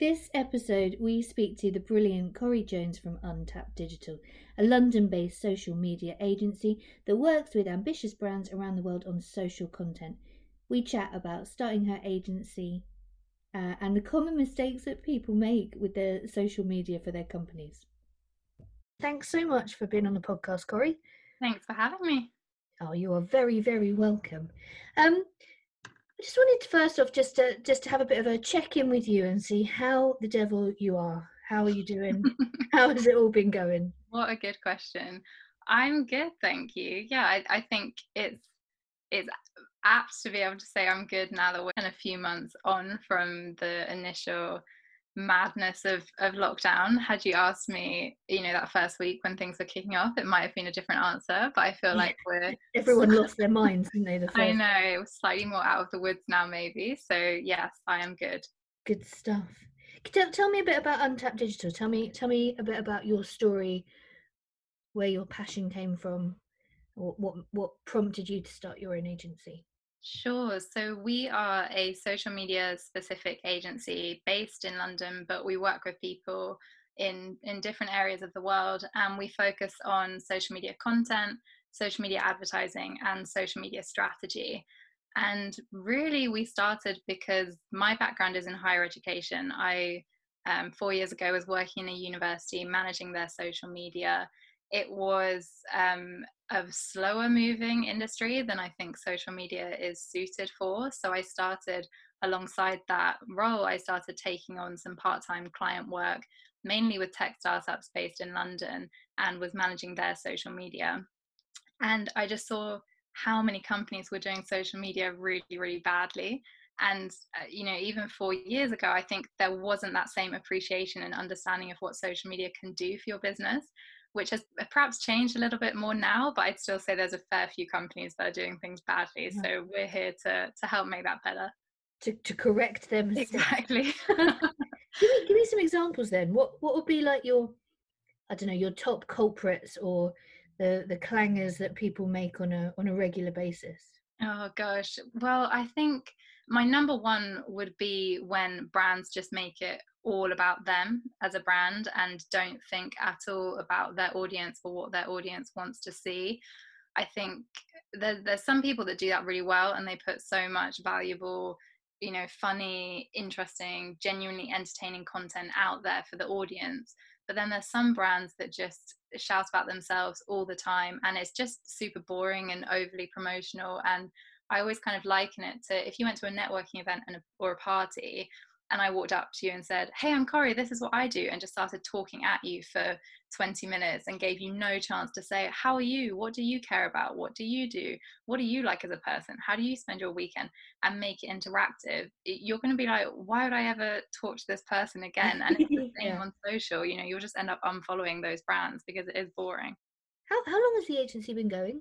This episode, we speak to the brilliant Corrie Jones from Untapped Digital, a London based social media agency that works with ambitious brands around the world on social content. We chat about starting her agency uh, and the common mistakes that people make with their social media for their companies. Thanks so much for being on the podcast, Corrie. Thanks for having me. Oh, you are very, very welcome. Um, I just wanted to first off just to just to have a bit of a check in with you and see how the devil you are. How are you doing? how has it all been going? What a good question. I'm good, thank you. Yeah, I, I think it's it's apt to be able to say I'm good now that we're in a few months on from the initial madness of of lockdown. Had you asked me you know that first week when things were kicking off it might have been a different answer but i feel like we're everyone lost their minds didn't they the first i know we're slightly more out of the woods now maybe so yes i am good. Good stuff. Tell, tell me a bit about untapped digital. Tell me tell me a bit about your story where your passion came from what, what prompted you to start your own agency Sure. So we are a social media specific agency based in London, but we work with people in in different areas of the world and we focus on social media content, social media advertising and social media strategy. And really we started because my background is in higher education. I um, four years ago was working in a university managing their social media it was um, a slower moving industry than I think social media is suited for. So I started alongside that role, I started taking on some part time client work, mainly with tech startups based in London, and was managing their social media. And I just saw how many companies were doing social media really, really badly. And, uh, you know, even four years ago, I think there wasn't that same appreciation and understanding of what social media can do for your business which has perhaps changed a little bit more now, but I'd still say there's a fair few companies that are doing things badly. Yeah. So we're here to to help make that better. To to correct them. Exactly. give, me, give me some examples then. What what would be like your I don't know, your top culprits or the the clangers that people make on a on a regular basis? Oh gosh. Well, I think my number one would be when brands just make it all about them as a brand and don't think at all about their audience or what their audience wants to see. I think there, there's some people that do that really well and they put so much valuable, you know, funny, interesting, genuinely entertaining content out there for the audience. But then there's some brands that just shout about themselves all the time and it's just super boring and overly promotional. And I always kind of liken it to if you went to a networking event and or a party and I walked up to you and said, Hey, I'm Corrie, this is what I do, and just started talking at you for 20 minutes and gave you no chance to say, How are you? What do you care about? What do you do? What do you like as a person? How do you spend your weekend? And make it interactive. You're going to be like, Why would I ever talk to this person again? And it's the same yeah. on social. You know, you'll just end up unfollowing those brands because it is boring. How, how long has the agency been going?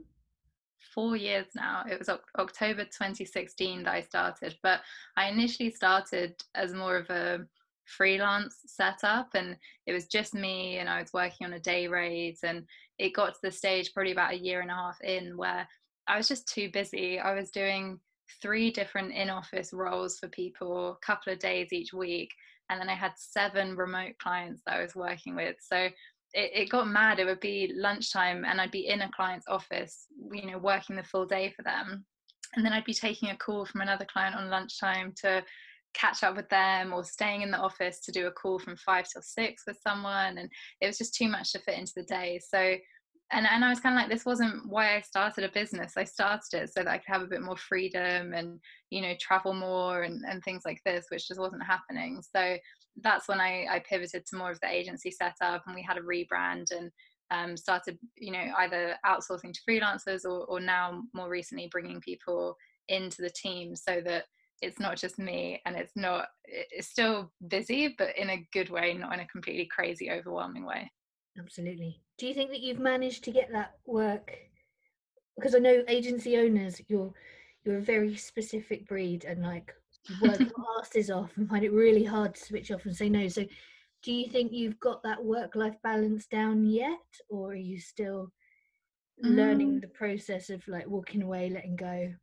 Four years now. It was October 2016 that I started, but I initially started as more of a freelance setup and it was just me and I was working on a day rate and it got to the stage probably about a year and a half in where I was just too busy. I was doing three different in-office roles for people, a couple of days each week, and then I had seven remote clients that I was working with. So it, it got mad. It would be lunchtime and I'd be in a client's office, you know, working the full day for them. And then I'd be taking a call from another client on lunchtime to catch up with them or staying in the office to do a call from five till six with someone. And it was just too much to fit into the day. So and, and I was kind of like, this wasn't why I started a business. I started it so that I could have a bit more freedom and, you know, travel more and, and things like this, which just wasn't happening. So that's when I, I pivoted to more of the agency setup and we had a rebrand and um, started, you know, either outsourcing to freelancers or, or now more recently bringing people into the team so that it's not just me and it's not, it's still busy, but in a good way, not in a completely crazy, overwhelming way. Absolutely. Do you think that you've managed to get that work? Because I know agency owners, you're you're a very specific breed and like work your asses off and find it really hard to switch off and say no. So do you think you've got that work life balance down yet or are you still mm. learning the process of like walking away, letting go?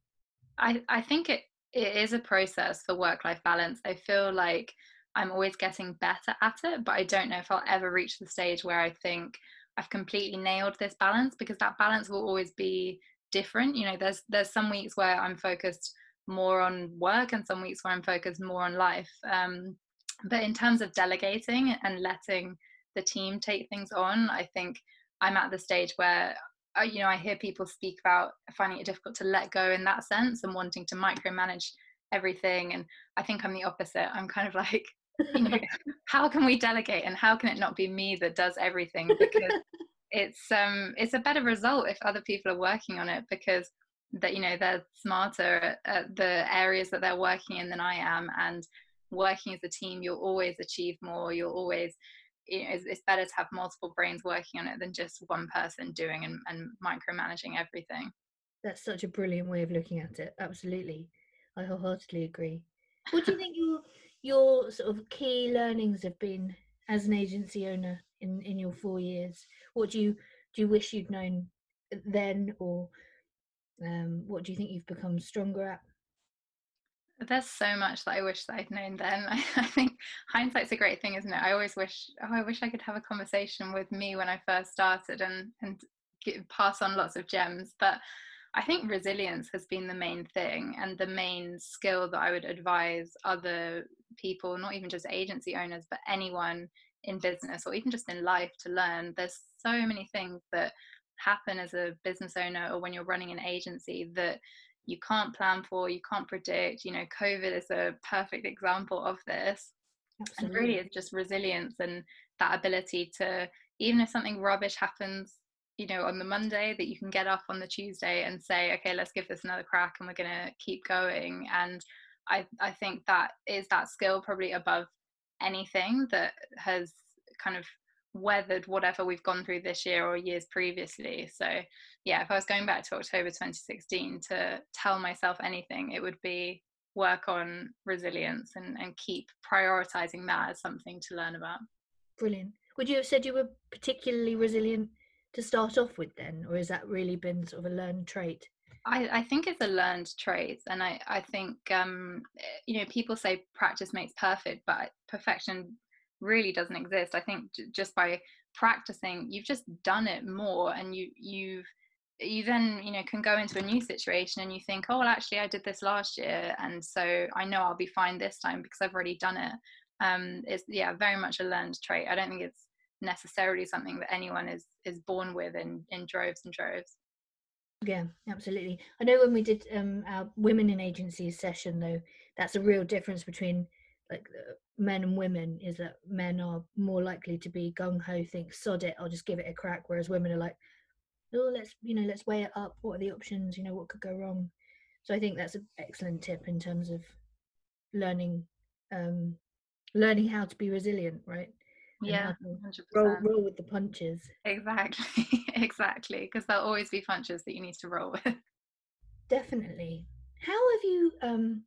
I, I think it, it is a process for work life balance. I feel like I'm always getting better at it, but I don't know if I'll ever reach the stage where I think I've completely nailed this balance because that balance will always be different. You know, there's there's some weeks where I'm focused more on work and some weeks where I'm focused more on life. Um, but in terms of delegating and letting the team take things on, I think I'm at the stage where uh, you know I hear people speak about finding it difficult to let go in that sense and wanting to micromanage everything and I think I'm the opposite. I'm kind of like you know how can we delegate and how can it not be me that does everything? Because it's um it's a better result if other people are working on it because that you know they're smarter at, at the areas that they're working in than I am. And working as a team you'll always achieve more. You'll always you know, it's, it's, better to have multiple brains working on it than just one person doing and, and micromanaging everything. That's such a brilliant way of looking at it. Absolutely. I wholeheartedly agree. What do you think your your sort of key learnings have been as an agency owner in in your four years what do you do you wish you'd known then or um, what do you think you've become stronger at there's so much that I wish that I'd known then. I, I, think hindsight's a great thing, isn't it? I always wish, oh, I wish I could have a conversation with me when I first started and and pass on lots of gems. But I think resilience has been the main thing and the main skill that I would advise other people, not even just agency owners, but anyone in business or even just in life to learn. There's so many things that happen as a business owner or when you're running an agency that you can't plan for, you can't predict. You know, COVID is a perfect example of this. Absolutely. And really, it's just resilience and that ability to, even if something rubbish happens, you know, on the Monday, that you can get up on the Tuesday and say, okay, let's give this another crack and we're going to keep going. And I, I think that is that skill probably above anything that has kind of weathered whatever we've gone through this year or years previously. So, yeah, if I was going back to October 2016 to tell myself anything, it would be work on resilience and, and keep prioritizing that as something to learn about. Brilliant. Would you have said you were particularly resilient to start off with then, or has that really been sort of a learned trait? I, I think it's a learned trait, and I, I think um, you know people say practice makes perfect, but perfection really doesn't exist. I think j- just by practicing you've just done it more and you you've you then you know can go into a new situation and you think oh well actually i did this last year and so i know i'll be fine this time because i've already done it. Um it's yeah very much a learned trait. I don't think it's necessarily something that anyone is is born with in in droves and droves yeah absolutely i know when we did um our women in agencies session though that's a real difference between like uh, men and women is that men are more likely to be gung ho, think sod it, I'll just give it a crack, whereas women are like, oh, let's you know, let's weigh it up. What are the options? You know, what could go wrong? So I think that's an excellent tip in terms of learning, um, learning how to be resilient, right? Yeah, roll, roll with the punches. Exactly, exactly, because there'll always be punches that you need to roll with. Definitely. How have you um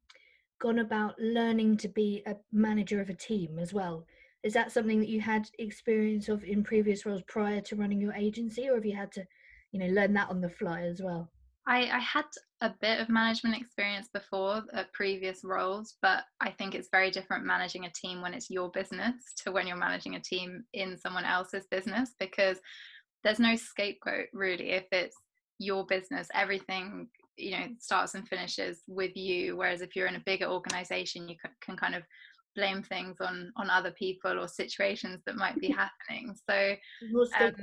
gone about learning to be a manager of a team as well? Is that something that you had experience of in previous roles prior to running your agency, or have you had to, you know, learn that on the fly as well? I, I had a bit of management experience before at previous roles, but I think it's very different managing a team when it's your business to when you're managing a team in someone else's business because there's no scapegoat really. If it's your business everything you know starts and finishes with you whereas if you're in a bigger organization you can kind of blame things on on other people or situations that might be happening. So um,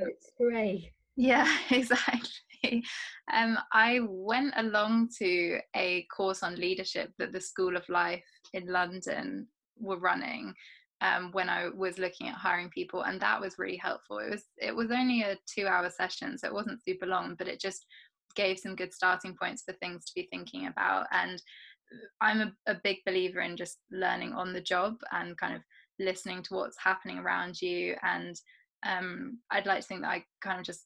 yeah exactly um, i went along to a course on leadership that the school of life in london were running um, when I was looking at hiring people, and that was really helpful. It was it was only a two hour session, so it wasn't super long, but it just gave some good starting points for things to be thinking about. And I'm a, a big believer in just learning on the job and kind of listening to what's happening around you. And um, I'd like to think that I kind of just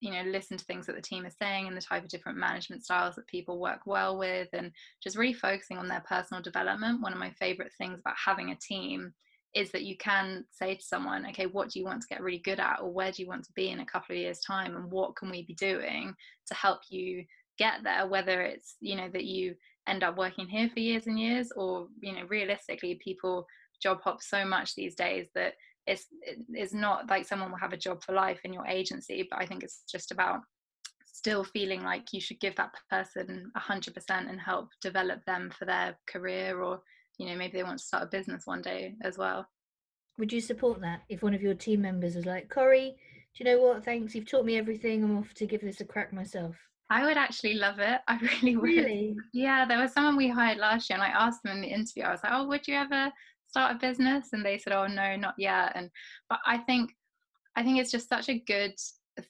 you know listen to things that the team is saying and the type of different management styles that people work well with and just really focusing on their personal development. One of my favorite things about having a team is that you can say to someone, okay, what do you want to get really good at, or where do you want to be in a couple of years' time, and what can we be doing to help you get there? Whether it's you know that you end up working here for years and years, or you know realistically, people job hop so much these days that it's it's not like someone will have a job for life in your agency but i think it's just about still feeling like you should give that person 100% and help develop them for their career or you know maybe they want to start a business one day as well would you support that if one of your team members was like Corrie do you know what thanks you've taught me everything i'm off to give this a crack myself I would actually love it. I really would. Really? Yeah, there was someone we hired last year, and I asked them in the interview. I was like, "Oh, would you ever start a business?" And they said, "Oh, no, not yet." And but I think, I think it's just such a good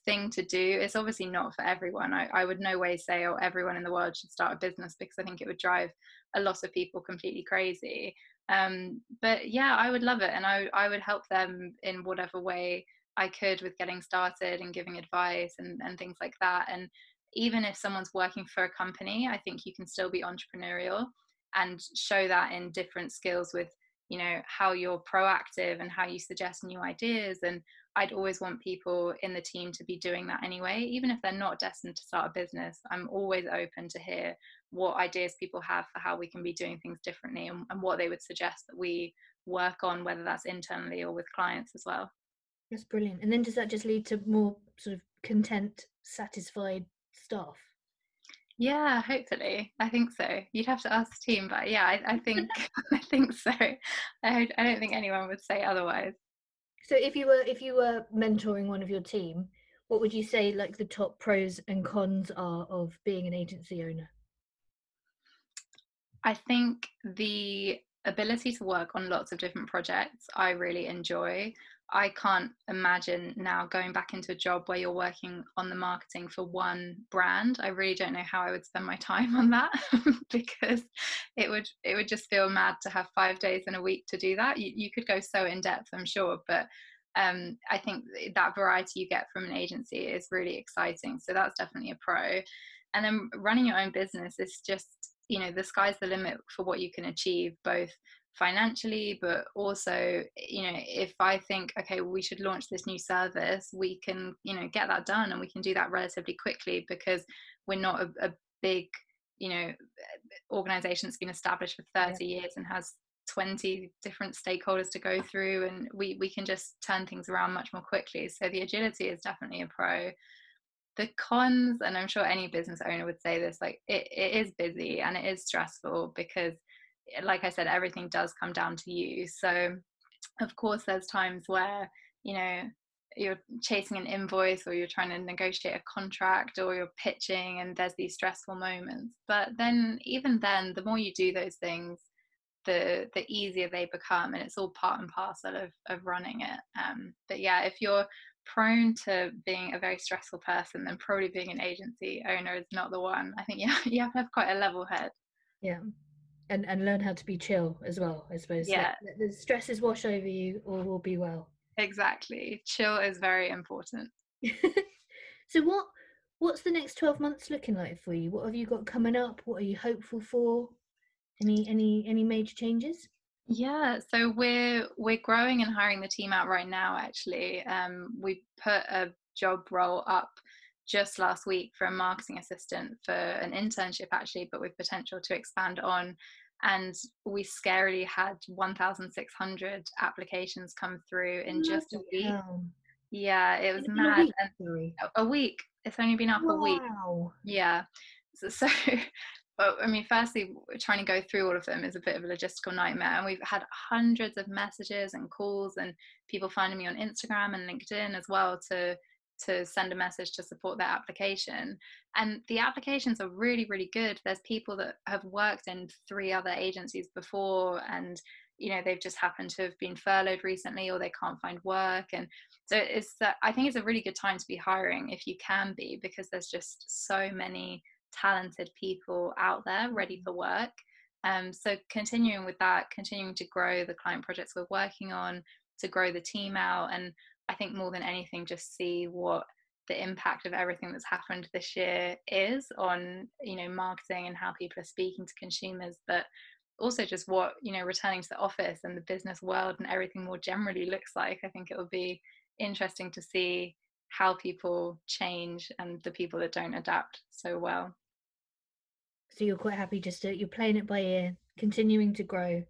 thing to do. It's obviously not for everyone. I, I would no way say, "Oh, everyone in the world should start a business," because I think it would drive a lot of people completely crazy. Um, but yeah, I would love it, and I I would help them in whatever way I could with getting started and giving advice and and things like that. And even if someone's working for a company, I think you can still be entrepreneurial and show that in different skills with you know how you're proactive and how you suggest new ideas and i'd always want people in the team to be doing that anyway. Even if they're not destined to start a business i'm always open to hear what ideas people have for how we can be doing things differently and, and what they would suggest that we work on whether that's internally or with clients as well. That's brilliant. And then does that just lead to more sort of content satisfied staff? Yeah, hopefully. I think so. You'd have to ask the team, but yeah, I, I think I think so. I, I don't think anyone would say otherwise. So if you were if you were mentoring one of your team, what would you say like the top pros and cons are of being an agency owner? I think the ability to work on lots of different projects I really enjoy. I can't imagine now going back into a job where you're working on the marketing for one brand. I really don't know how I would spend my time on that because it would it would just feel mad to have five days in a week to do that. You, you could go so in depth, I'm sure, but um, I think that variety you get from an agency is really exciting. So that's definitely a pro. And then running your own business is just you know the sky's the limit for what you can achieve both financially but also you know if i think okay we should launch this new service we can you know get that done and we can do that relatively quickly because we're not a, a big you know organization that's been established for 30 yeah. years and has 20 different stakeholders to go through and we we can just turn things around much more quickly so the agility is definitely a pro the cons and i'm sure any business owner would say this like it, it is busy and it is stressful because like I said, everything does come down to you. So, of course, there's times where, you know, you're chasing an invoice or you're trying to negotiate a contract or you're pitching and there's these stressful moments. But then, even then, the more you do those things, the the easier they become and it's all part and parcel of, of running it um, but yeah if you're prone to being a very stressful person then probably being an agency owner is not the one i think yeah you have to have quite a level head yeah and and learn how to be chill as well i suppose. Yeah. Let the stresses wash over you or will be well. Exactly. Chill is very important. So what what's the next 12 months looking like for you? What have you got coming up? What are you hopeful for? Any any any major changes? Yeah so we're we're growing and hiring the team out right now actually. Um we put a job role up just last week for a marketing assistant for an internship actually but with potential to expand on. And we scarily had 1600 applications come through in just a week. hell. yeah it was mad a week, a week. It's only been up wow. a week. Yeah. So, so but I mean, firstly, trying to go through all of them is a bit of a logistical nightmare. And we've had hundreds of messages and calls, and people finding me on Instagram and LinkedIn as well to to send a message to support their application. And the applications are really, really good. There's people that have worked in three other agencies before and you know they've just happened to have been furloughed recently or they can't find work and so it's uh, i think it's a really good time to be hiring if you can be because there's just so many talented people out there ready mm. for work um, so continuing with that continuing to grow the client projects we're working on to grow the team out and I think more than anything, just see what the impact of everything that's happened this year is on you know marketing and how people are speaking to consumers but also just what you know returning to the office and the business world and everything more generally looks like i think it will be interesting to see how people change and the people that don't adapt so well so you're quite happy just to, you're playing it by ear continuing to grow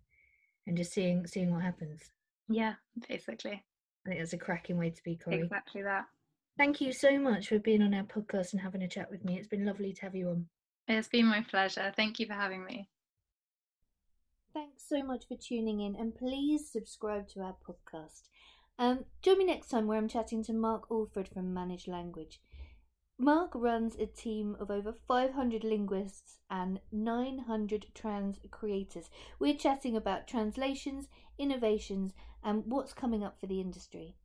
and just seeing seeing what happens. Yeah, basically. I think that's a cracking way to be, Corrie. Exactly that. Thank you so much for being on our podcast and having a chat with me. It's been lovely to have you on. It's been my pleasure. Thank you for having me. Thanks so much for tuning in, and please subscribe to our podcast. Um, join me next time where I'm chatting to Mark Alford from Manage Language. Mark runs a team of over 500 linguists and 900 trans creators. We're chatting about translations, innovations, and what's coming up for the industry.